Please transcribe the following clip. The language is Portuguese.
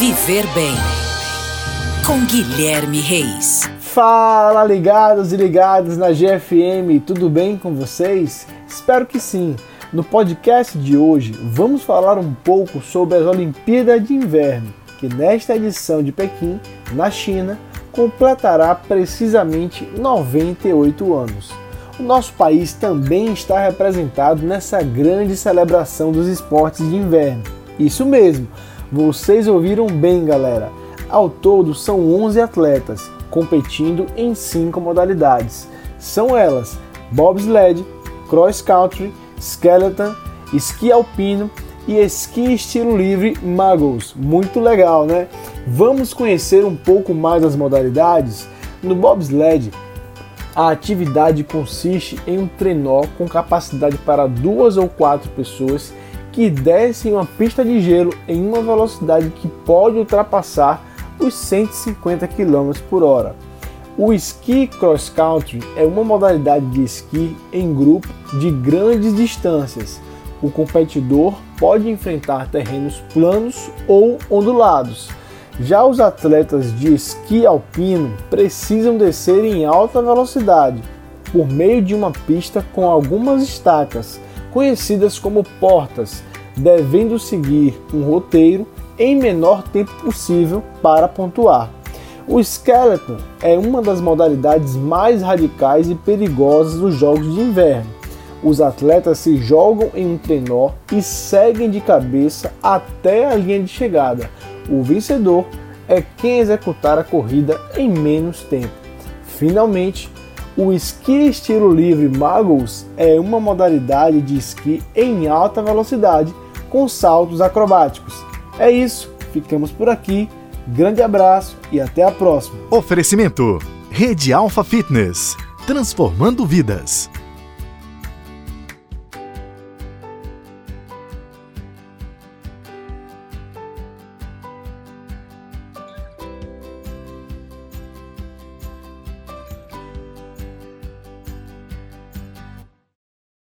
Viver Bem com Guilherme Reis. Fala, ligados e ligadas na GFM, tudo bem com vocês? Espero que sim. No podcast de hoje, vamos falar um pouco sobre as Olimpíadas de Inverno, que nesta edição de Pequim, na China, completará precisamente 98 anos. O nosso país também está representado nessa grande celebração dos esportes de inverno. Isso mesmo, vocês ouviram bem, galera. Ao todo, são 11 atletas competindo em cinco modalidades. São elas: bobsled, cross country, skeleton, esqui alpino e esqui estilo livre muggles. Muito legal, né? Vamos conhecer um pouco mais das modalidades? No bobsled, a atividade consiste em um trenó com capacidade para duas ou quatro pessoas que descem uma pista de gelo em uma velocidade que pode ultrapassar os 150 km por hora. O esqui cross country é uma modalidade de esqui em grupo de grandes distâncias. O competidor pode enfrentar terrenos planos ou ondulados. Já os atletas de esqui alpino precisam descer em alta velocidade por meio de uma pista com algumas estacas conhecidas como portas, devendo seguir um roteiro em menor tempo possível para pontuar. O skeleton é uma das modalidades mais radicais e perigosas dos jogos de inverno. Os atletas se jogam em um trenó e seguem de cabeça até a linha de chegada. O vencedor é quem executar a corrida em menos tempo. Finalmente, o esqui estilo livre Muggles é uma modalidade de esqui em alta velocidade com saltos acrobáticos. É isso, ficamos por aqui. Grande abraço e até a próxima. Oferecimento: Rede Alfa Fitness transformando vidas.